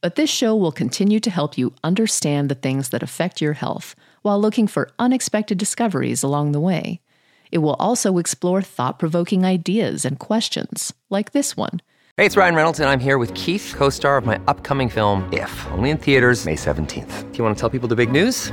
But this show will continue to help you understand the things that affect your health while looking for unexpected discoveries along the way. It will also explore thought provoking ideas and questions, like this one. Hey, it's Ryan Reynolds, and I'm here with Keith, co star of my upcoming film, If, only in theaters, May 17th. Do you want to tell people the big news?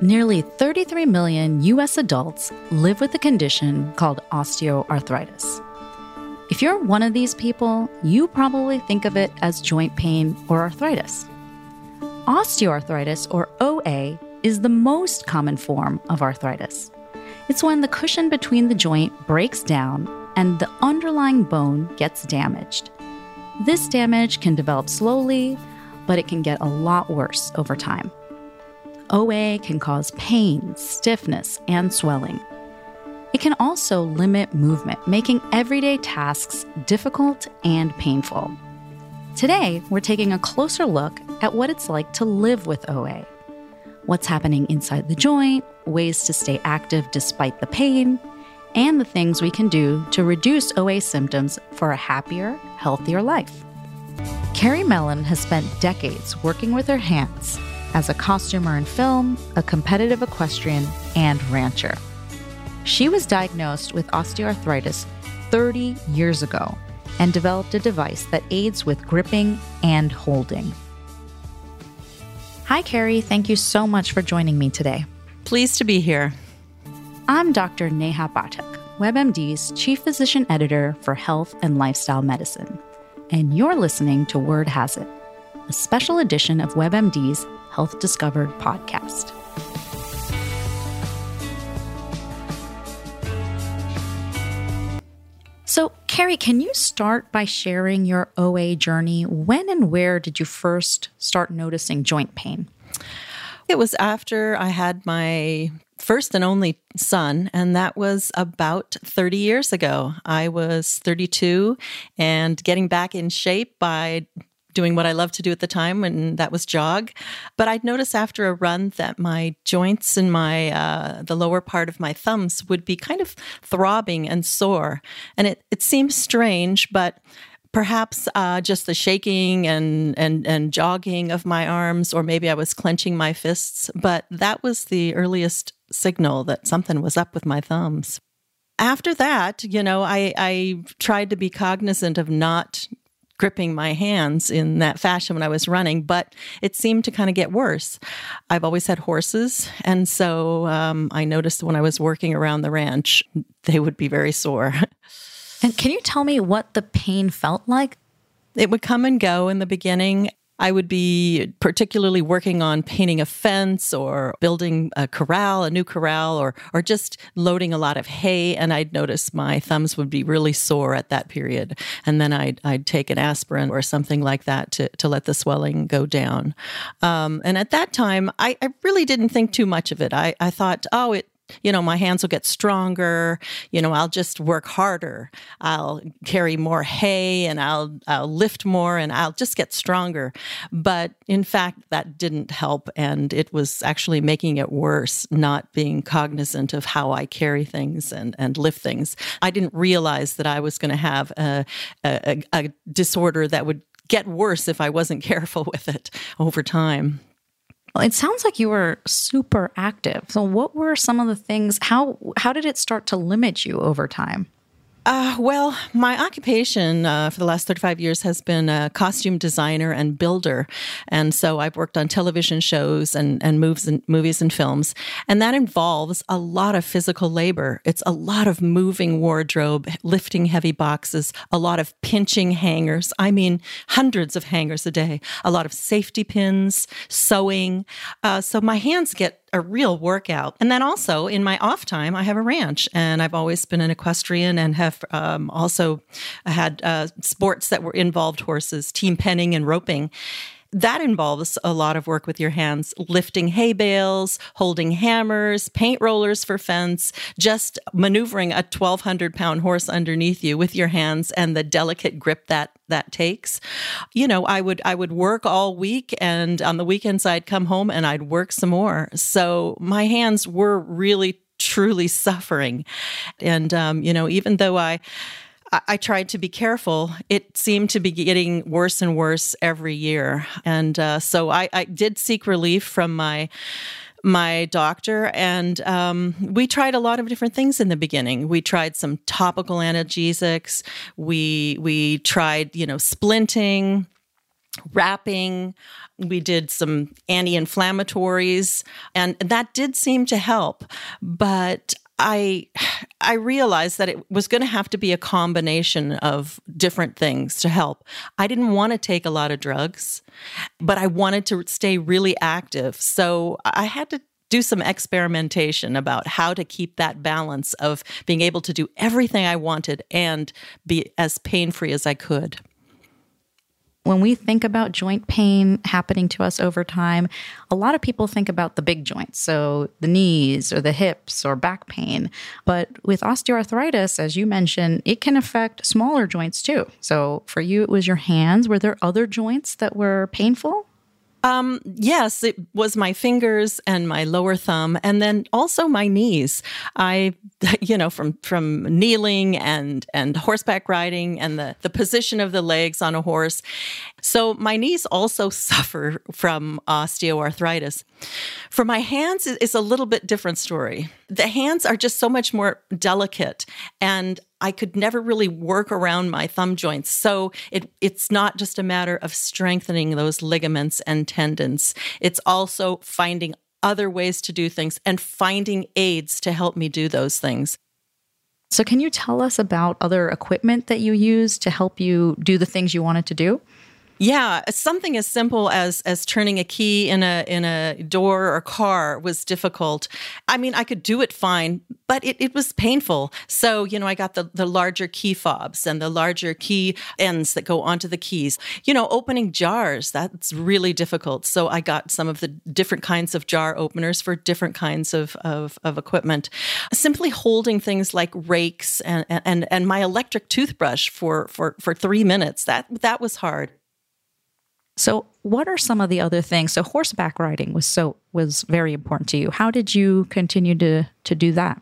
Nearly 33 million US adults live with a condition called osteoarthritis. If you're one of these people, you probably think of it as joint pain or arthritis. Osteoarthritis, or OA, is the most common form of arthritis. It's when the cushion between the joint breaks down and the underlying bone gets damaged. This damage can develop slowly, but it can get a lot worse over time. OA can cause pain, stiffness, and swelling. It can also limit movement, making everyday tasks difficult and painful. Today, we're taking a closer look at what it's like to live with OA. What's happening inside the joint, ways to stay active despite the pain, and the things we can do to reduce OA symptoms for a happier, healthier life. Carrie Mellon has spent decades working with her hands as a costumer in film, a competitive equestrian, and rancher. She was diagnosed with osteoarthritis 30 years ago and developed a device that aids with gripping and holding. Hi, Carrie. Thank you so much for joining me today. Pleased to be here. I'm Dr. Neha Pathak, WebMD's Chief Physician Editor for Health and Lifestyle Medicine, and you're listening to Word Has It, a special edition of WebMD's Health Discovered podcast. So, Carrie, can you start by sharing your OA journey? When and where did you first start noticing joint pain? It was after I had my first and only son, and that was about 30 years ago. I was 32 and getting back in shape by doing what I loved to do at the time, and that was jog. But I'd notice after a run that my joints and my uh, the lower part of my thumbs would be kind of throbbing and sore, and it it seems strange, but perhaps uh, just the shaking and, and, and jogging of my arms, or maybe I was clenching my fists. But that was the earliest signal that something was up with my thumbs. After that, you know, I, I tried to be cognizant of not gripping my hands in that fashion when I was running, but it seemed to kind of get worse. I've always had horses, and so um, I noticed when I was working around the ranch, they would be very sore. And can you tell me what the pain felt like? It would come and go in the beginning. I would be particularly working on painting a fence or building a corral, a new corral, or or just loading a lot of hay. And I'd notice my thumbs would be really sore at that period. And then I'd I'd take an aspirin or something like that to to let the swelling go down. Um, and at that time, I, I really didn't think too much of it. I, I thought, oh, it you know, my hands will get stronger. You know, I'll just work harder. I'll carry more hay and I'll, I'll lift more and I'll just get stronger. But in fact, that didn't help. And it was actually making it worse, not being cognizant of how I carry things and, and lift things. I didn't realize that I was going to have a, a, a disorder that would get worse if I wasn't careful with it over time. It sounds like you were super active. So what were some of the things how how did it start to limit you over time? Uh, well, my occupation uh, for the last 35 years has been a costume designer and builder. And so I've worked on television shows and, and moves and movies and films. And that involves a lot of physical labor. It's a lot of moving wardrobe, lifting heavy boxes, a lot of pinching hangers. I mean, hundreds of hangers a day, a lot of safety pins, sewing. Uh, so my hands get a real workout. And then also in my off time, I have a ranch, and I've always been an equestrian and have um, also had uh, sports that were involved horses, team penning and roping. That involves a lot of work with your hands, lifting hay bales, holding hammers, paint rollers for fence, just maneuvering a 1200 pound horse underneath you with your hands and the delicate grip that that takes. You know, I would I would work all week and on the weekends I'd come home and I'd work some more. So my hands were really truly suffering. And um, you know, even though I I, tried to be careful. It seemed to be getting worse and worse every year, and uh, so I, I did seek relief from my my doctor, and um, we tried a lot of different things in the beginning. We tried some topical analgesics. We we tried you know splinting, wrapping. We did some anti-inflammatories, and that did seem to help. But I I realized that it was going to have to be a combination of different things to help. I didn't want to take a lot of drugs, but I wanted to stay really active. So I had to do some experimentation about how to keep that balance of being able to do everything I wanted and be as pain free as I could. When we think about joint pain happening to us over time, a lot of people think about the big joints, so the knees or the hips or back pain. But with osteoarthritis, as you mentioned, it can affect smaller joints too. So for you, it was your hands. Were there other joints that were painful? Um, yes, it was my fingers and my lower thumb, and then also my knees. I, you know, from from kneeling and and horseback riding and the the position of the legs on a horse. So my knees also suffer from osteoarthritis. For my hands, it's a little bit different story. The hands are just so much more delicate, and I could never really work around my thumb joints. So it, it's not just a matter of strengthening those ligaments and tendons. It's also finding other ways to do things and finding aids to help me do those things. So, can you tell us about other equipment that you use to help you do the things you wanted to do? Yeah, something as simple as as turning a key in a in a door or car was difficult. I mean, I could do it fine, but it, it was painful. So, you know, I got the, the larger key fobs and the larger key ends that go onto the keys. You know, opening jars, that's really difficult. So I got some of the different kinds of jar openers for different kinds of, of, of equipment. Simply holding things like rakes and, and, and my electric toothbrush for, for, for three minutes, that, that was hard. So, what are some of the other things? So, horseback riding was so was very important to you. How did you continue to to do that?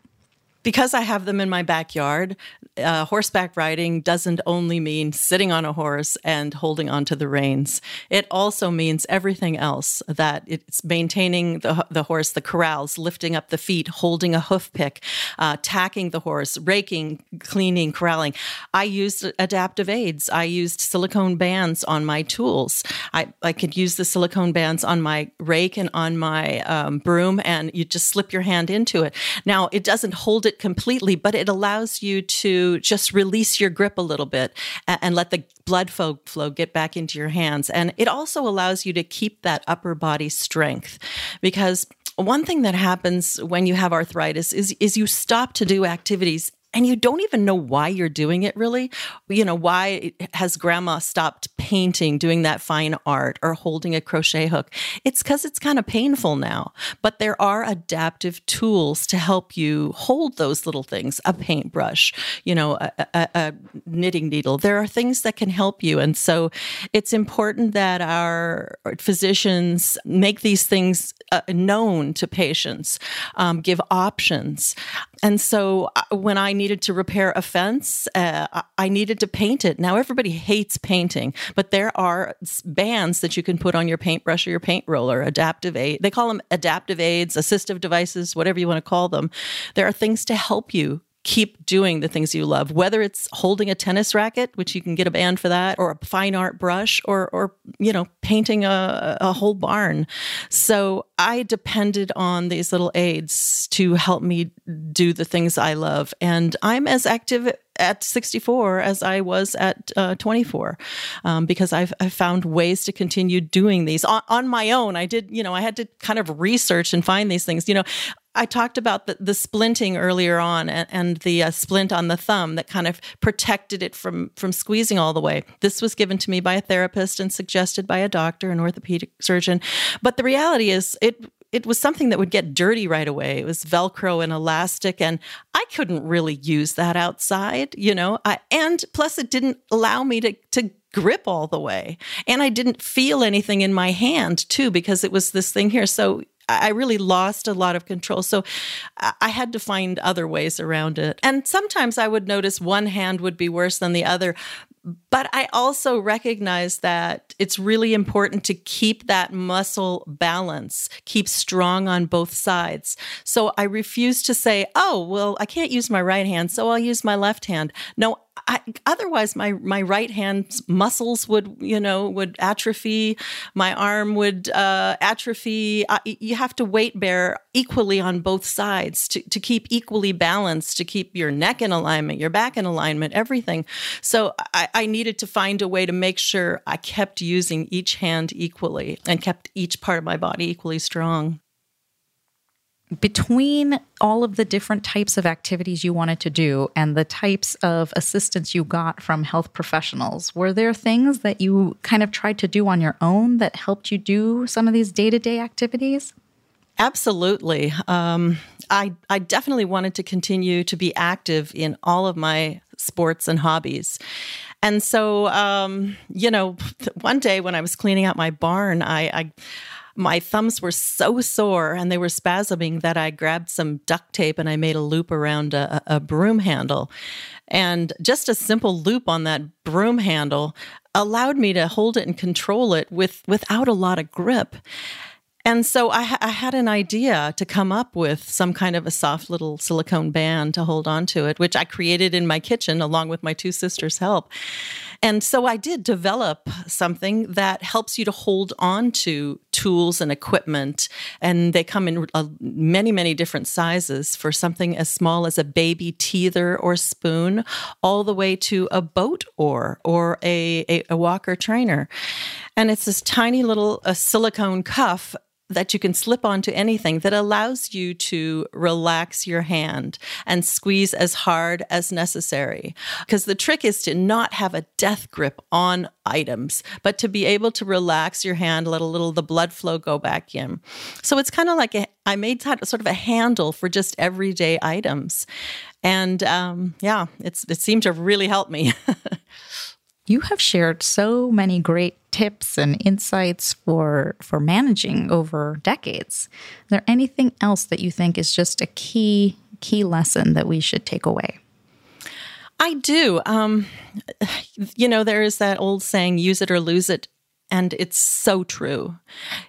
Because I have them in my backyard, uh, horseback riding doesn't only mean sitting on a horse and holding onto the reins. It also means everything else that it's maintaining the, the horse, the corrals, lifting up the feet, holding a hoof pick, uh, tacking the horse, raking, cleaning, corralling. I used adaptive aids. I used silicone bands on my tools. I, I could use the silicone bands on my rake and on my um, broom, and you just slip your hand into it. Now, it doesn't hold it completely, but it allows you to just release your grip a little bit and, and let the blood flow, flow get back into your hands. And it also allows you to keep that upper body strength because one thing that happens when you have arthritis is is you stop to do activities and you don't even know why you're doing it really. You know, why has grandma stopped painting, doing that fine art, or holding a crochet hook? It's because it's kind of painful now. But there are adaptive tools to help you hold those little things a paintbrush, you know, a, a, a knitting needle. There are things that can help you. And so it's important that our physicians make these things uh, known to patients, um, give options. And so uh, when I needed to repair a fence, uh, I needed to paint it. Now everybody hates painting, but there are bands that you can put on your paintbrush or your paint roller, adaptive aid. They call them adaptive aids, assistive devices, whatever you want to call them. There are things to help you keep doing the things you love, whether it's holding a tennis racket, which you can get a band for that, or a fine art brush, or or you know painting a, a whole barn. So I depended on these little aids to help me do the things I love, and I'm as active at 64 as I was at uh, 24 um, because I've, I've, found ways to continue doing these on, on, my own. I did, you know, I had to kind of research and find these things. You know, I talked about the, the splinting earlier on and, and the uh, splint on the thumb that kind of protected it from from squeezing all the way. This was given to me by a therapist and suggested by a doctor, an orthopedic surgeon. But the reality is, it it was something that would get dirty right away. It was Velcro and elastic, and I couldn't really use that outside, you know. I, and plus, it didn't allow me to to grip all the way, and I didn't feel anything in my hand too because it was this thing here. So I really lost a lot of control. So I had to find other ways around it. And sometimes I would notice one hand would be worse than the other. But I also recognize that it's really important to keep that muscle balance, keep strong on both sides. So I refuse to say, oh, well, I can't use my right hand, so I'll use my left hand. No, I, otherwise my my right hand muscles would you know would atrophy my arm would uh, atrophy I, you have to weight bear equally on both sides to, to keep equally balanced to keep your neck in alignment your back in alignment everything so I, I needed to find a way to make sure i kept using each hand equally and kept each part of my body equally strong between all of the different types of activities you wanted to do and the types of assistance you got from health professionals, were there things that you kind of tried to do on your own that helped you do some of these day to day activities? Absolutely. Um, I, I definitely wanted to continue to be active in all of my sports and hobbies. And so, um, you know, one day when I was cleaning out my barn, I, I my thumbs were so sore and they were spasming that I grabbed some duct tape and I made a loop around a, a broom handle. And just a simple loop on that broom handle allowed me to hold it and control it with without a lot of grip. And so I, I, had an idea to come up with some kind of a soft little silicone band to hold on to it, which I created in my kitchen along with my two sisters' help. And so I did develop something that helps you to hold on to tools and equipment. And they come in uh, many, many different sizes for something as small as a baby teether or spoon, all the way to a boat oar or a, a, a walker trainer. And it's this tiny little silicone cuff that you can slip onto anything that allows you to relax your hand and squeeze as hard as necessary. Because the trick is to not have a death grip on items, but to be able to relax your hand, let a little the blood flow go back in. So it's kind of like a, I made sort of a handle for just everyday items. And um, yeah, it's, it seemed to really help me. you have shared so many great tips and insights for for managing over decades. Is there anything else that you think is just a key key lesson that we should take away? I do. Um, you know, there is that old saying, use it or lose it. And it's so true.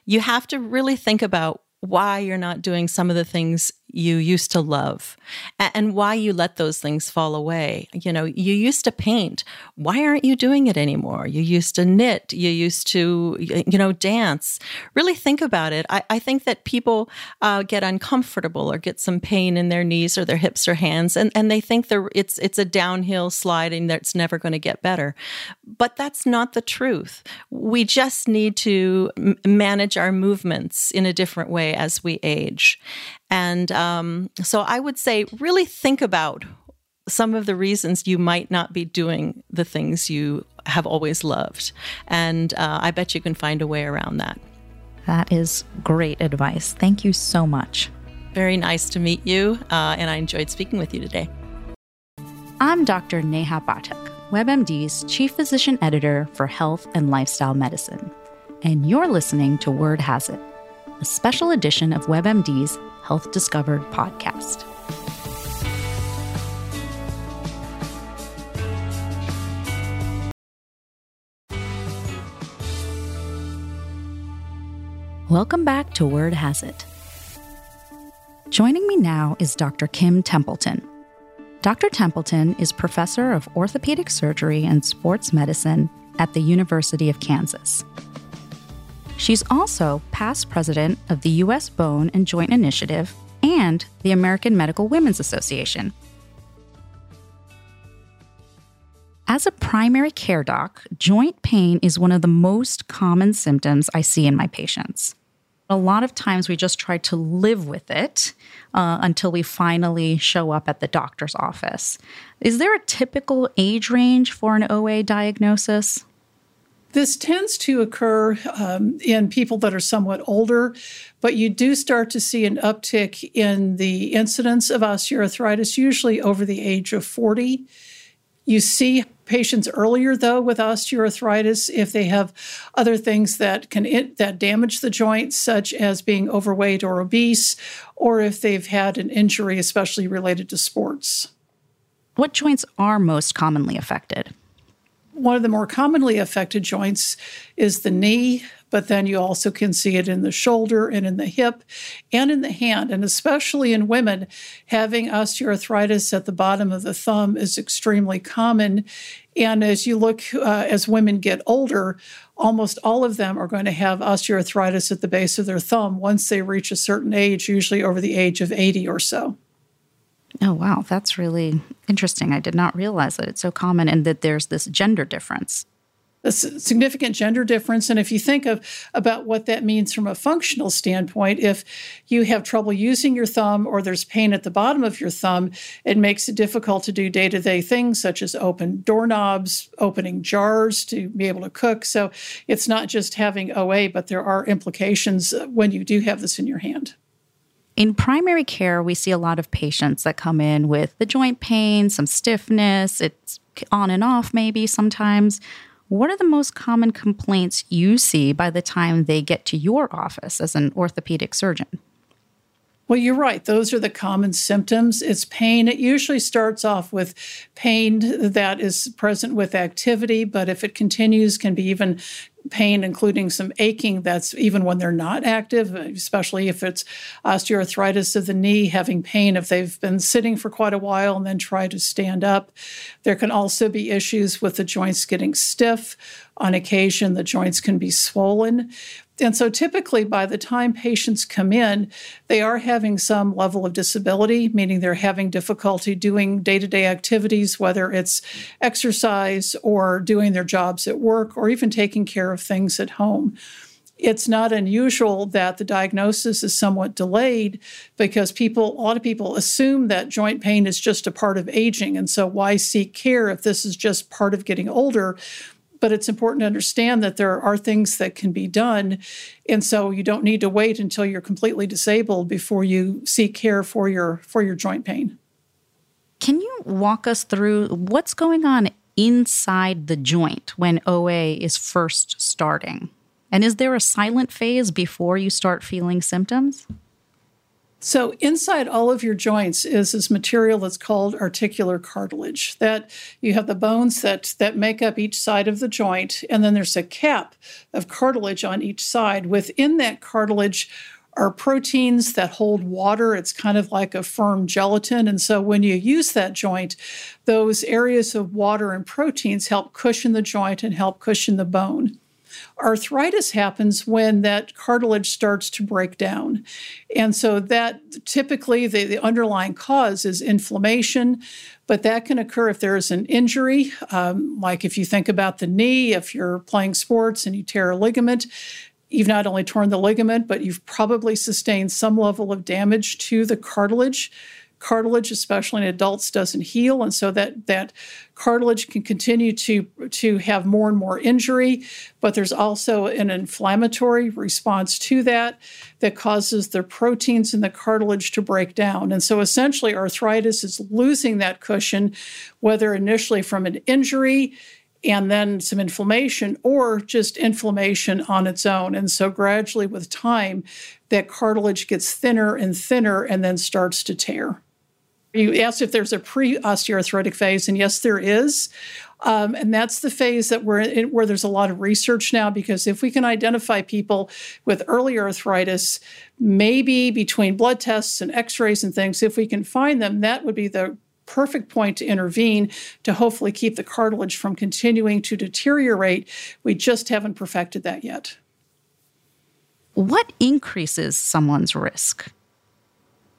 You have to really think about why you're not doing some of the things you used to love and why you let those things fall away. You know, you used to paint. Why aren't you doing it anymore? You used to knit. You used to, you know, dance. Really think about it. I, I think that people uh, get uncomfortable or get some pain in their knees or their hips or hands, and, and they think they're, it's, it's a downhill sliding that's never going to get better. But that's not the truth. We just need to m- manage our movements in a different way as we age. And um, so I would say, really think about some of the reasons you might not be doing the things you have always loved. And uh, I bet you can find a way around that. That is great advice. Thank you so much. Very nice to meet you, uh, and I enjoyed speaking with you today. I'm Dr. Neha Pathak, WebMD's Chief Physician Editor for Health and Lifestyle Medicine. And you're listening to Word Has It, a special edition of WebMD's Health Discovered podcast. Welcome back to Word Has It. Joining me now is Dr. Kim Templeton. Dr. Templeton is professor of orthopedic surgery and sports medicine at the University of Kansas. She's also past president of the U.S. Bone and Joint Initiative and the American Medical Women's Association. As a primary care doc, joint pain is one of the most common symptoms I see in my patients. A lot of times we just try to live with it uh, until we finally show up at the doctor's office. Is there a typical age range for an OA diagnosis? This tends to occur um, in people that are somewhat older, but you do start to see an uptick in the incidence of osteoarthritis, usually over the age of 40. You see patients earlier though with osteoarthritis if they have other things that can it, that damage the joint such as being overweight or obese or if they've had an injury especially related to sports. What joints are most commonly affected? One of the more commonly affected joints is the knee, but then you also can see it in the shoulder and in the hip and in the hand. And especially in women, having osteoarthritis at the bottom of the thumb is extremely common. And as you look, uh, as women get older, almost all of them are going to have osteoarthritis at the base of their thumb once they reach a certain age, usually over the age of 80 or so. Oh, wow. That's really interesting. I did not realize that it's so common and that there's this gender difference. A significant gender difference. And if you think of about what that means from a functional standpoint, if you have trouble using your thumb or there's pain at the bottom of your thumb, it makes it difficult to do day to day things such as open doorknobs, opening jars to be able to cook. So it's not just having OA, but there are implications uh, when you do have this in your hand. In primary care, we see a lot of patients that come in with the joint pain, some stiffness, it's on and off maybe sometimes. What are the most common complaints you see by the time they get to your office as an orthopedic surgeon? Well, you're right. Those are the common symptoms. It's pain. It usually starts off with pain that is present with activity, but if it continues, can be even pain, including some aching that's even when they're not active, especially if it's osteoarthritis of the knee, having pain if they've been sitting for quite a while and then try to stand up. There can also be issues with the joints getting stiff. On occasion, the joints can be swollen. And so typically, by the time patients come in, they are having some level of disability, meaning they're having difficulty doing day to day activities, whether it's exercise or doing their jobs at work or even taking care of things at home. It's not unusual that the diagnosis is somewhat delayed because people, a lot of people assume that joint pain is just a part of aging. And so, why seek care if this is just part of getting older? But it's important to understand that there are things that can be done. And so you don't need to wait until you're completely disabled before you seek care for your for your joint pain. Can you walk us through what's going on inside the joint when OA is first starting? And is there a silent phase before you start feeling symptoms? So, inside all of your joints is this material that's called articular cartilage. That you have the bones that, that make up each side of the joint, and then there's a cap of cartilage on each side. Within that cartilage are proteins that hold water. It's kind of like a firm gelatin. And so, when you use that joint, those areas of water and proteins help cushion the joint and help cushion the bone. Arthritis happens when that cartilage starts to break down. And so that typically the, the underlying cause is inflammation, but that can occur if there is an injury, um, like if you think about the knee, if you're playing sports and you tear a ligament, you've not only torn the ligament, but you've probably sustained some level of damage to the cartilage cartilage, especially in adults, doesn't heal, and so that that cartilage can continue to to have more and more injury. But there's also an inflammatory response to that that causes the proteins in the cartilage to break down, and so essentially arthritis is losing that cushion, whether initially from an injury and then some inflammation or just inflammation on its own. And so gradually with time, that cartilage gets thinner and thinner and then starts to tear. You asked if there's a pre osteoarthritic phase, and yes, there is. Um, and that's the phase that we're in, where there's a lot of research now because if we can identify people with early arthritis, maybe between blood tests and x rays and things, if we can find them, that would be the perfect point to intervene to hopefully keep the cartilage from continuing to deteriorate. We just haven't perfected that yet. What increases someone's risk?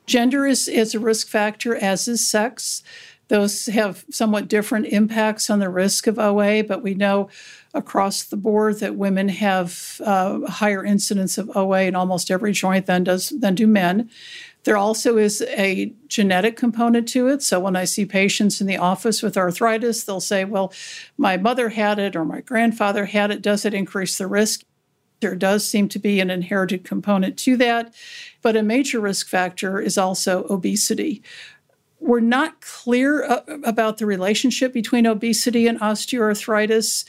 Gender is, is a risk factor, as is sex. Those have somewhat different impacts on the risk of OA, but we know across the board that women have uh, higher incidence of OA in almost every joint than does than do men. There also is a genetic component to it. So when I see patients in the office with arthritis, they'll say, "Well, my mother had it or my grandfather had it. Does it increase the risk?" There does seem to be an inherited component to that, but a major risk factor is also obesity. We're not clear uh, about the relationship between obesity and osteoarthritis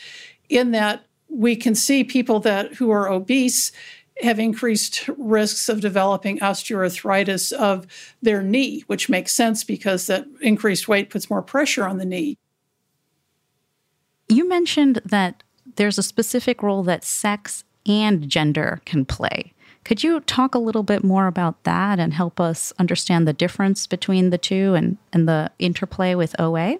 in that we can see people that who are obese have increased risks of developing osteoarthritis of their knee, which makes sense because that increased weight puts more pressure on the knee. You mentioned that there's a specific role that sex and gender can play. Could you talk a little bit more about that and help us understand the difference between the two and, and the interplay with OA?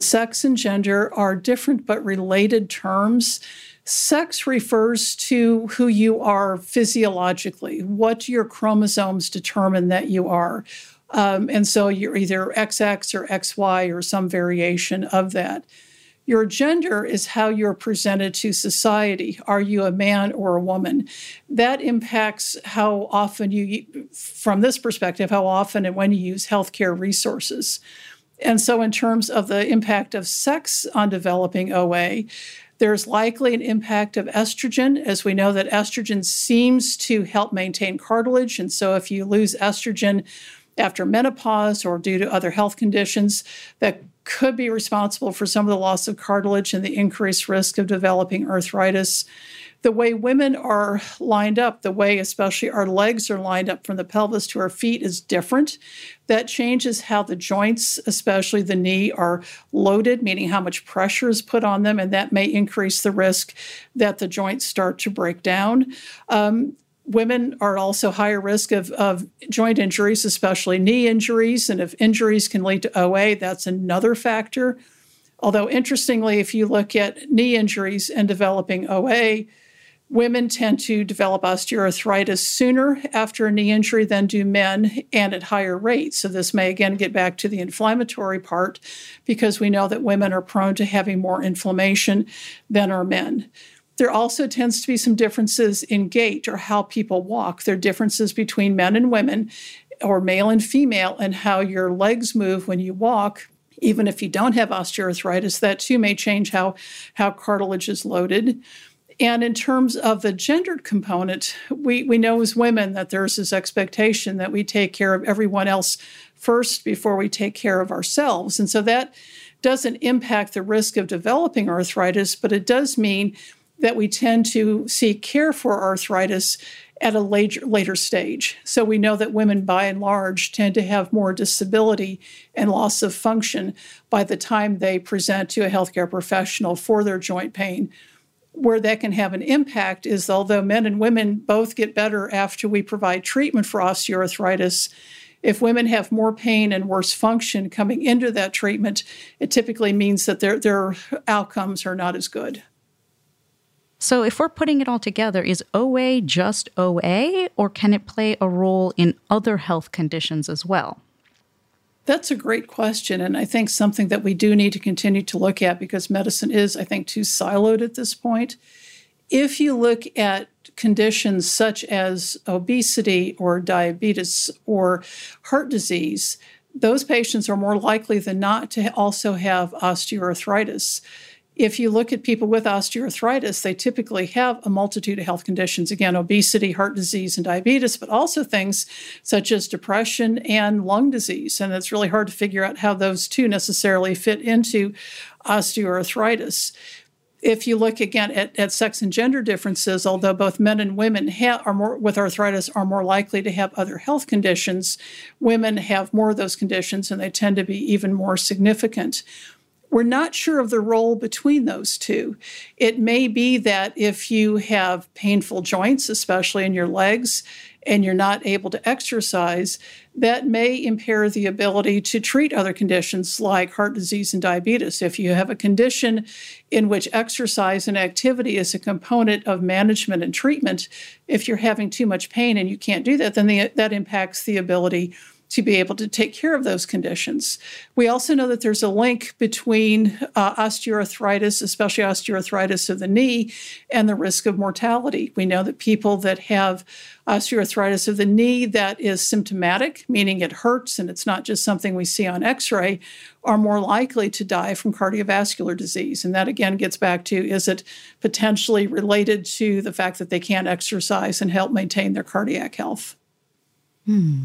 Sex and gender are different but related terms. Sex refers to who you are physiologically, what your chromosomes determine that you are. Um, and so you're either XX or XY or some variation of that. Your gender is how you're presented to society. Are you a man or a woman? That impacts how often you, from this perspective, how often and when you use healthcare resources. And so, in terms of the impact of sex on developing OA, there's likely an impact of estrogen, as we know that estrogen seems to help maintain cartilage. And so, if you lose estrogen after menopause or due to other health conditions, that could be responsible for some of the loss of cartilage and the increased risk of developing arthritis the way women are lined up, the way especially our legs are lined up from the pelvis to our feet is different. That changes how the joints, especially the knee, are loaded, meaning how much pressure is put on them, and that may increase the risk that the joints start to break down. Um, Women are also higher risk of, of joint injuries, especially knee injuries. And if injuries can lead to OA, that's another factor. Although, interestingly, if you look at knee injuries and developing OA, women tend to develop osteoarthritis sooner after a knee injury than do men and at higher rates. So, this may again get back to the inflammatory part because we know that women are prone to having more inflammation than are men. There also tends to be some differences in gait or how people walk. There are differences between men and women, or male and female, and how your legs move when you walk. Even if you don't have osteoarthritis, that too may change how, how cartilage is loaded. And in terms of the gendered component, we, we know as women that there's this expectation that we take care of everyone else first before we take care of ourselves. And so that doesn't impact the risk of developing arthritis, but it does mean that we tend to seek care for arthritis at a later, later stage. So we know that women, by and large, tend to have more disability and loss of function by the time they present to a healthcare professional for their joint pain. Where that can have an impact is although men and women both get better after we provide treatment for osteoarthritis, if women have more pain and worse function coming into that treatment, it typically means that their, their outcomes are not as good. So, if we're putting it all together, is OA just OA, or can it play a role in other health conditions as well? That's a great question. And I think something that we do need to continue to look at because medicine is, I think, too siloed at this point. If you look at conditions such as obesity or diabetes or heart disease, those patients are more likely than not to also have osteoarthritis if you look at people with osteoarthritis, they typically have a multitude of health conditions again, obesity, heart disease, and diabetes, but also things such as depression and lung disease. And it's really hard to figure out how those two necessarily fit into osteoarthritis. If you look again at, at sex and gender differences, although both men and women ha- are more with arthritis are more likely to have other health conditions, women have more of those conditions and they tend to be even more significant. We're not sure of the role between those two. It may be that if you have painful joints, especially in your legs, and you're not able to exercise, that may impair the ability to treat other conditions like heart disease and diabetes. If you have a condition in which exercise and activity is a component of management and treatment, if you're having too much pain and you can't do that, then the, that impacts the ability to be able to take care of those conditions. We also know that there's a link between uh, osteoarthritis, especially osteoarthritis of the knee, and the risk of mortality. We know that people that have osteoarthritis of the knee that is symptomatic, meaning it hurts and it's not just something we see on x ray, are more likely to die from cardiovascular disease. And that again gets back to is it potentially related to the fact that they can't exercise and help maintain their cardiac health? Hmm.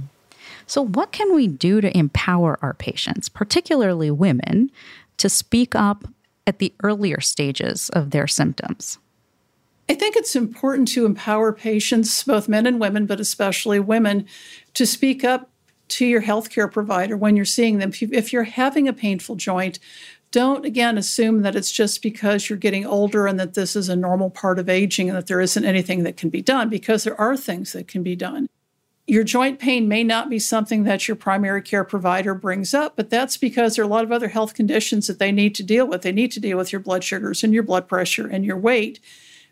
So, what can we do to empower our patients, particularly women, to speak up at the earlier stages of their symptoms? I think it's important to empower patients, both men and women, but especially women, to speak up to your healthcare provider when you're seeing them. If you're having a painful joint, don't again assume that it's just because you're getting older and that this is a normal part of aging and that there isn't anything that can be done, because there are things that can be done. Your joint pain may not be something that your primary care provider brings up, but that's because there are a lot of other health conditions that they need to deal with. They need to deal with your blood sugars and your blood pressure and your weight.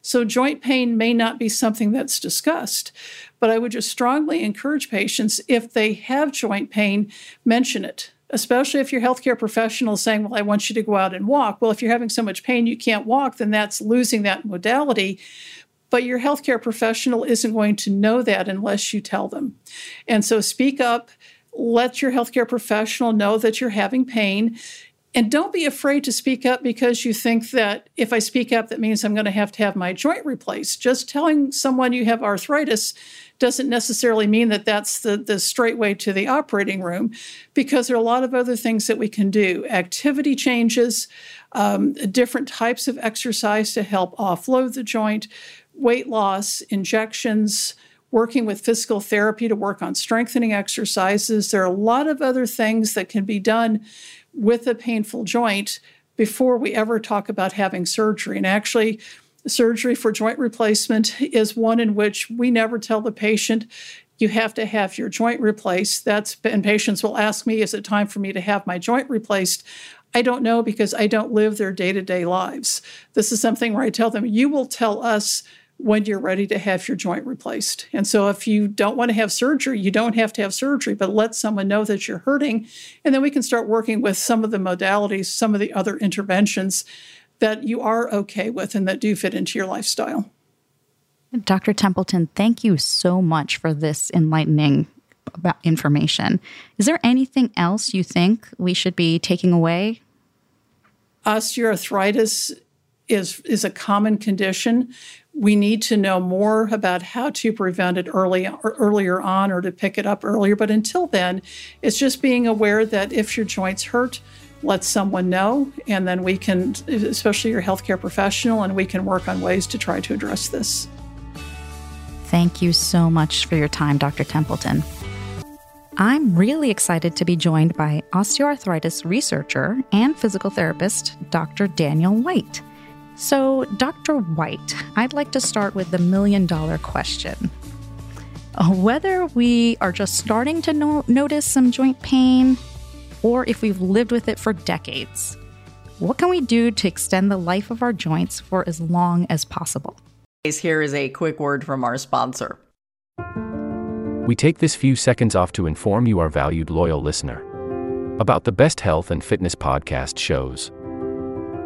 So, joint pain may not be something that's discussed, but I would just strongly encourage patients if they have joint pain, mention it especially if your healthcare professional is saying, Well, I want you to go out and walk. Well, if you're having so much pain you can't walk, then that's losing that modality. But your healthcare professional isn't going to know that unless you tell them. And so speak up, let your healthcare professional know that you're having pain. And don't be afraid to speak up because you think that if I speak up, that means I'm going to have to have my joint replaced. Just telling someone you have arthritis doesn't necessarily mean that that's the, the straight way to the operating room because there are a lot of other things that we can do. Activity changes, um, different types of exercise to help offload the joint, weight loss, injections, working with physical therapy to work on strengthening exercises. There are a lot of other things that can be done with a painful joint before we ever talk about having surgery. And actually, Surgery for joint replacement is one in which we never tell the patient you have to have your joint replaced. That's and patients will ask me, is it time for me to have my joint replaced? I don't know because I don't live their day to day lives. This is something where I tell them, you will tell us when you're ready to have your joint replaced. And so if you don't want to have surgery, you don't have to have surgery, but let someone know that you're hurting. And then we can start working with some of the modalities, some of the other interventions that you are okay with and that do fit into your lifestyle. Dr. Templeton, thank you so much for this enlightening information. Is there anything else you think we should be taking away? Osteoarthritis is is a common condition. We need to know more about how to prevent it early or earlier on or to pick it up earlier. But until then, it's just being aware that if your joints hurt, let someone know, and then we can, especially your healthcare professional, and we can work on ways to try to address this. Thank you so much for your time, Dr. Templeton. I'm really excited to be joined by osteoarthritis researcher and physical therapist, Dr. Daniel White. So, Dr. White, I'd like to start with the million dollar question. Uh, whether we are just starting to no- notice some joint pain or if we've lived with it for decades, what can we do to extend the life of our joints for as long as possible? Here is a quick word from our sponsor. We take this few seconds off to inform you, our valued loyal listener, about the best health and fitness podcast shows.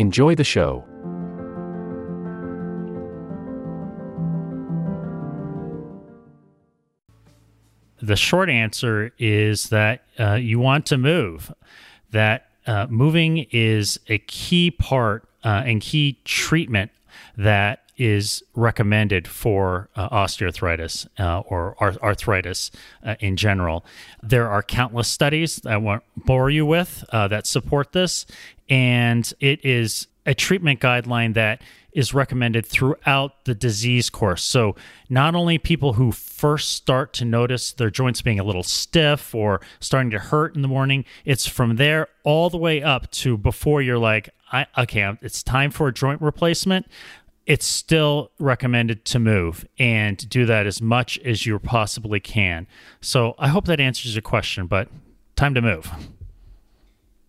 Enjoy the show. The short answer is that uh, you want to move, that uh, moving is a key part uh, and key treatment that is recommended for uh, osteoarthritis uh, or arthritis uh, in general. There are countless studies I won't bore you with uh, that support this, and it is a treatment guideline that is recommended throughout the disease course. So, not only people who first start to notice their joints being a little stiff or starting to hurt in the morning, it's from there all the way up to before you're like, I, okay, it's time for a joint replacement it's still recommended to move and do that as much as you possibly can. So I hope that answers your question, but time to move.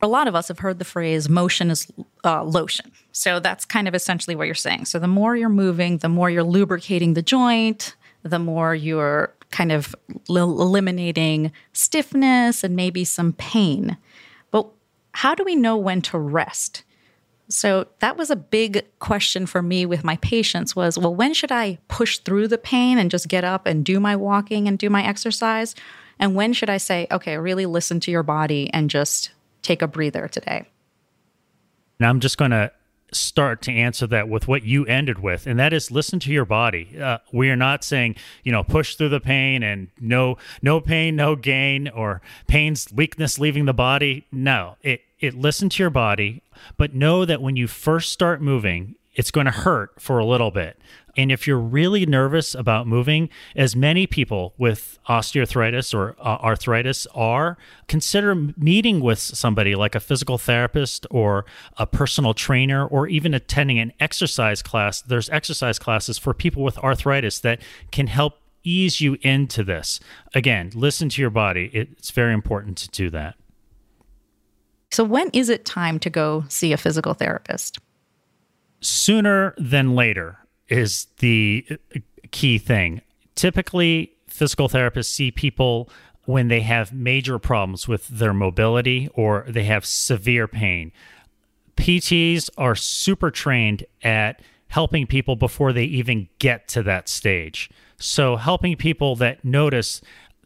A lot of us have heard the phrase motion is uh, lotion. So that's kind of essentially what you're saying. So the more you're moving, the more you're lubricating the joint, the more you're kind of eliminating stiffness and maybe some pain. But how do we know when to rest? So that was a big question for me with my patients was, well, when should I push through the pain and just get up and do my walking and do my exercise? And when should I say, okay, really listen to your body and just take a breather today? Now I'm just going to start to answer that with what you ended with, and that is listen to your body. Uh, we are not saying you know push through the pain and no no pain no gain or pain's weakness leaving the body. No, it it listen to your body, but know that when you first start moving, it's going to hurt for a little bit. And if you're really nervous about moving, as many people with osteoarthritis or uh, arthritis are, consider meeting with somebody like a physical therapist or a personal trainer or even attending an exercise class. There's exercise classes for people with arthritis that can help ease you into this. Again, listen to your body. It's very important to do that. So, when is it time to go see a physical therapist? Sooner than later is the uh, key thing. Typically, physical therapists see people when they have major problems with their mobility or they have severe pain. PTs are super trained at helping people before they even get to that stage. So, helping people that notice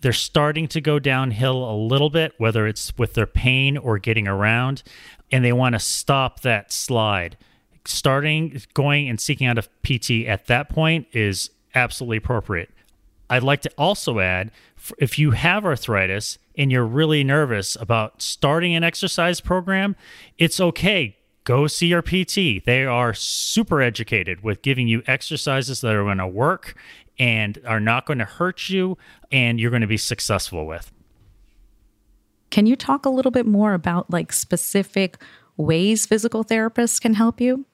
they're starting to go downhill a little bit, whether it's with their pain or getting around, and they want to stop that slide. Starting, going, and seeking out a PT at that point is absolutely appropriate. I'd like to also add if you have arthritis and you're really nervous about starting an exercise program, it's okay. Go see your PT. They are super educated with giving you exercises that are going to work and are not going to hurt you and you're going to be successful with. Can you talk a little bit more about like specific ways physical therapists can help you?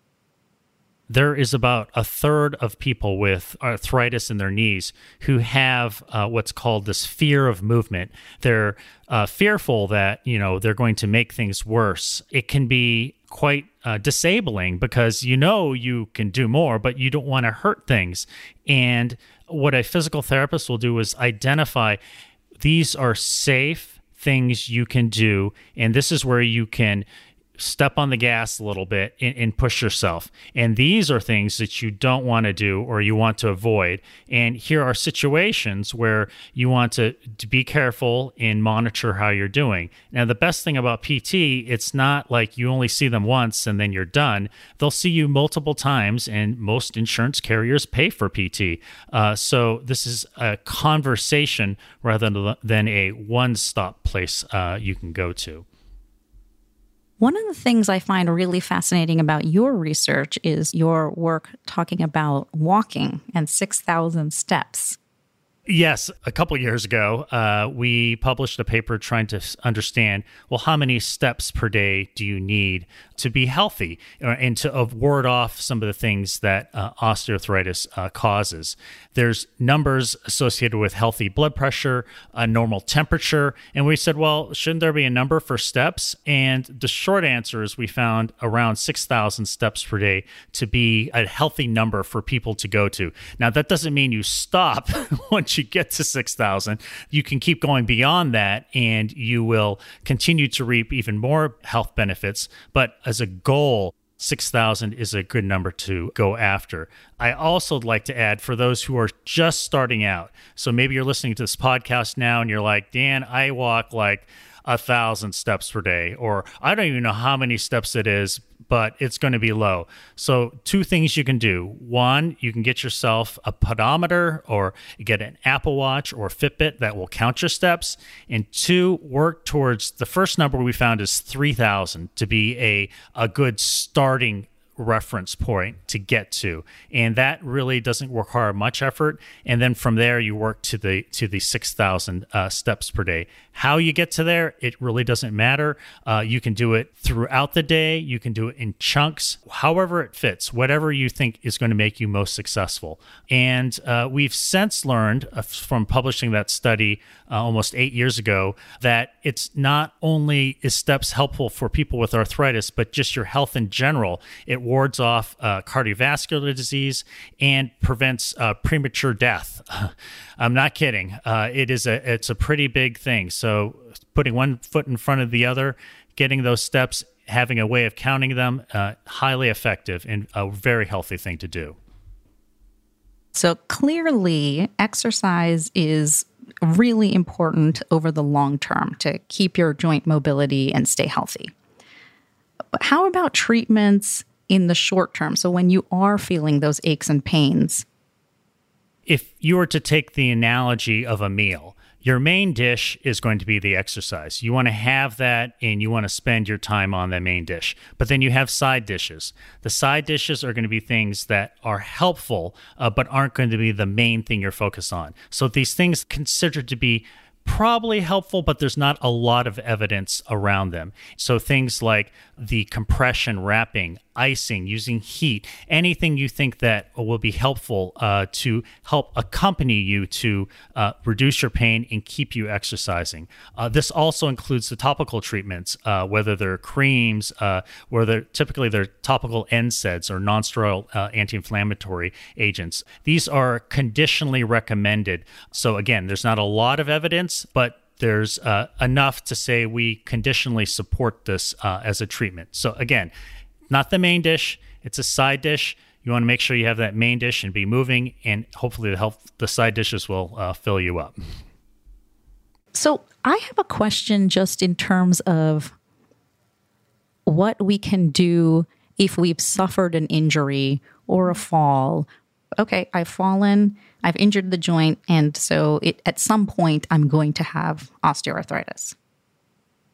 there is about a third of people with arthritis in their knees who have uh, what's called this fear of movement. They're uh, fearful that you know they're going to make things worse. It can be quite uh, disabling because you know you can do more, but you don't want to hurt things. And what a physical therapist will do is identify these are safe things you can do, and this is where you can step on the gas a little bit and, and, push yourself. And these are things that you don't want to do or you want to avoid. And here are situations where you want to, to be careful and monitor how you're doing. Now, the best thing about PT, it's not like you only see them once and then you're done. They'll see you multiple times, and most insurance carriers pay for PT. Uh, so this is a conversation rather than a one stop place uh, you can go to. One of the things I find really fascinating about your research is your work talking about walking and 6,000 steps. Yes, a couple years ago, uh, we published a paper trying to understand well, how many steps per day do you need to be healthy uh, and to ward off some of the things that uh, osteoarthritis uh, causes. There's numbers associated with healthy blood pressure, a normal temperature, and we said, well, shouldn't there be a number for steps? And the short answer is we found around 6,000 steps per day to be a healthy number for people to go to. Now, that doesn't mean you stop once you get to 6,000. You can keep going beyond that and you will continue to reap even more health benefits. But as a goal, 6,000 is a good number to go after. I also like to add for those who are just starting out. So maybe you're listening to this podcast now and you're like, Dan, I walk like a thousand steps per day, or I don't even know how many steps it is, but it's going to be low. So, two things you can do. One, you can get yourself a pedometer or get an Apple Watch or Fitbit that will count your steps. And two, work towards the first number we found is 3,000 to be a, a good starting reference point to get to. And that really doesn't require much effort. And then from there you work to the to the 6000 uh, steps per day. How you get to there it really doesn't matter. Uh, you can do it throughout the day. You can do it in chunks. However it fits whatever you think is going to make you most successful. And uh, we've since learned uh, from publishing that study uh, almost eight years ago that it's not only is steps helpful for people with arthritis but just your health in general. It wards off uh, cardiovascular disease and prevents uh, premature death. I'm not kidding. Uh, it is a it's a pretty big thing. So putting one foot in front of the other, getting those steps, having a way of counting them, uh, highly effective and a very healthy thing to do. So clearly, exercise is really important over the long term to keep your joint mobility and stay healthy. But how about treatments in the short term. So when you are feeling those aches and pains. If you were to take the analogy of a meal, your main dish is going to be the exercise. You want to have that and you want to spend your time on that main dish. But then you have side dishes. The side dishes are going to be things that are helpful, uh, but aren't going to be the main thing you're focused on. So these things considered to be probably helpful, but there's not a lot of evidence around them. So things like the compression wrapping icing, using heat, anything you think that will be helpful uh, to help accompany you to uh, reduce your pain and keep you exercising. Uh, this also includes the topical treatments, uh, whether they're creams, uh, whether typically they're topical NSAIDs or nonsteroidal uh, anti-inflammatory agents. These are conditionally recommended. So again, there's not a lot of evidence, but there's enough to say we conditionally support this as a treatment. So, again, not the main dish, it's a side dish. You want to make sure you have that main dish and be moving, and hopefully, the, help, the side dishes will uh, fill you up. So, I have a question just in terms of what we can do if we've suffered an injury or a fall. Okay, I've fallen I've injured the joint, and so it, at some point I'm going to have osteoarthritis.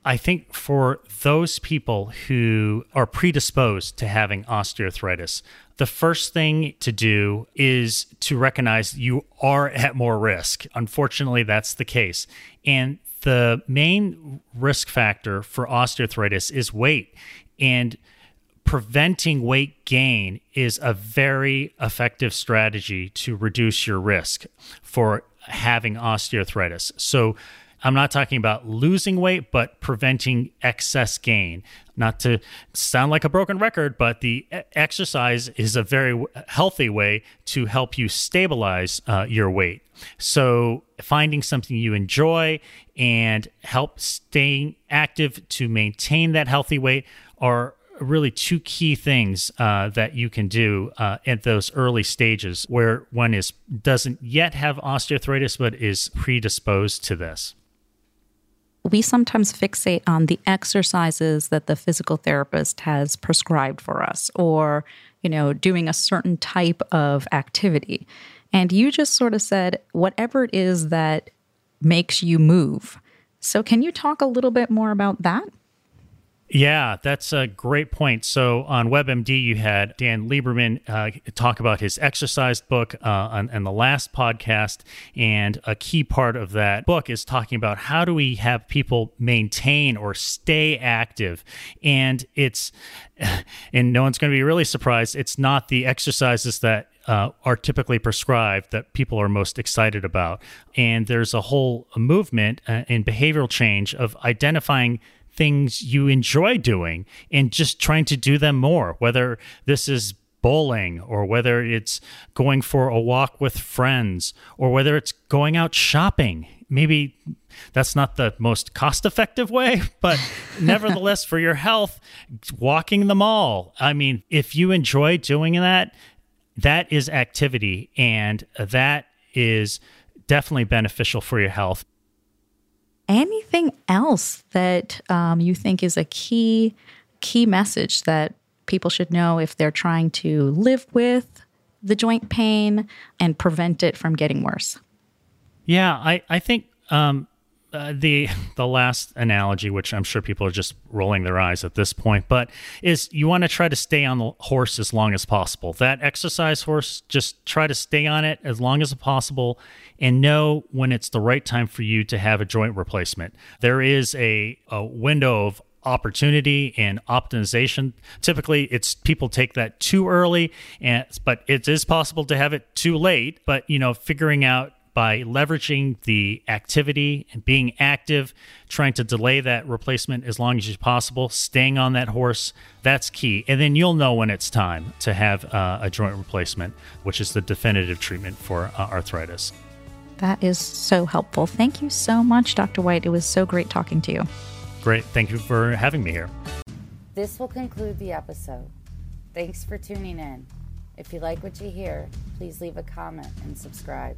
I think for those people who are predisposed to having osteoarthritis, the first thing to do is to recognize you are at more risk. Unfortunately, that's the case. And the main risk factor for osteoarthritis is weight. And preventing weight gain is a very effective strategy to reduce your risk for having osteoarthritis. So, I'm not talking about losing weight, but preventing excess gain. Not to sound like a broken record, but the exercise is a very healthy way to help you stabilize uh, your weight. So, finding something you enjoy and help staying active to maintain that healthy weight are really two key things uh, that you can do uh, at those early stages where one is doesn't yet have osteoarthritis but is predisposed to this we sometimes fixate on the exercises that the physical therapist has prescribed for us or you know doing a certain type of activity. And you just sort of said whatever it is that makes you move. So can you talk a little bit more about that yeah, that's a great point. So on WebMD, you had Dan Lieberman uh, talk about his exercise book uh, on, on, the last podcast. And a key part of that book is talking about how do we have people maintain or stay active. And it's, and no one's going to be really surprised, it's not the exercises that uh, are typically prescribed that people are most excited about. And there's a whole movement uh, in behavioral change of identifying things you enjoy doing and just trying to do them more, whether this is bowling or whether it's going for a walk with friends or whether it's going out shopping. Maybe that's not the most cost effective way, but nevertheless, for your health, walking the mall. I mean, if you enjoy doing that, that is activity and that is definitely beneficial for your health anything else that um, you think is a key key message that people should know if they're trying to live with the joint pain and prevent it from getting worse? Yeah, I I think um, uh, the the last analogy, which I'm sure people are just rolling their eyes at this point, but is you want to try to stay on the horse as long as possible. That exercise horse, just try to stay on it as long as possible, and know when it's the right time for you to have a joint replacement. There is a, a window of opportunity and optimization. Typically, it's people take that too early, and but it is possible to have it too late. But you know, figuring out by leveraging the activity and being active, trying to delay that replacement as long as possible, staying on that horse, that's key. And then you'll know when it's time to have uh, a joint replacement, which is the definitive treatment for uh, arthritis. That is so helpful. Thank you so much, Dr. White. It was so great talking to you. Great. Thank you for having me here. This will conclude the episode. Thanks for tuning in. If you like what you hear, please leave a comment and subscribe.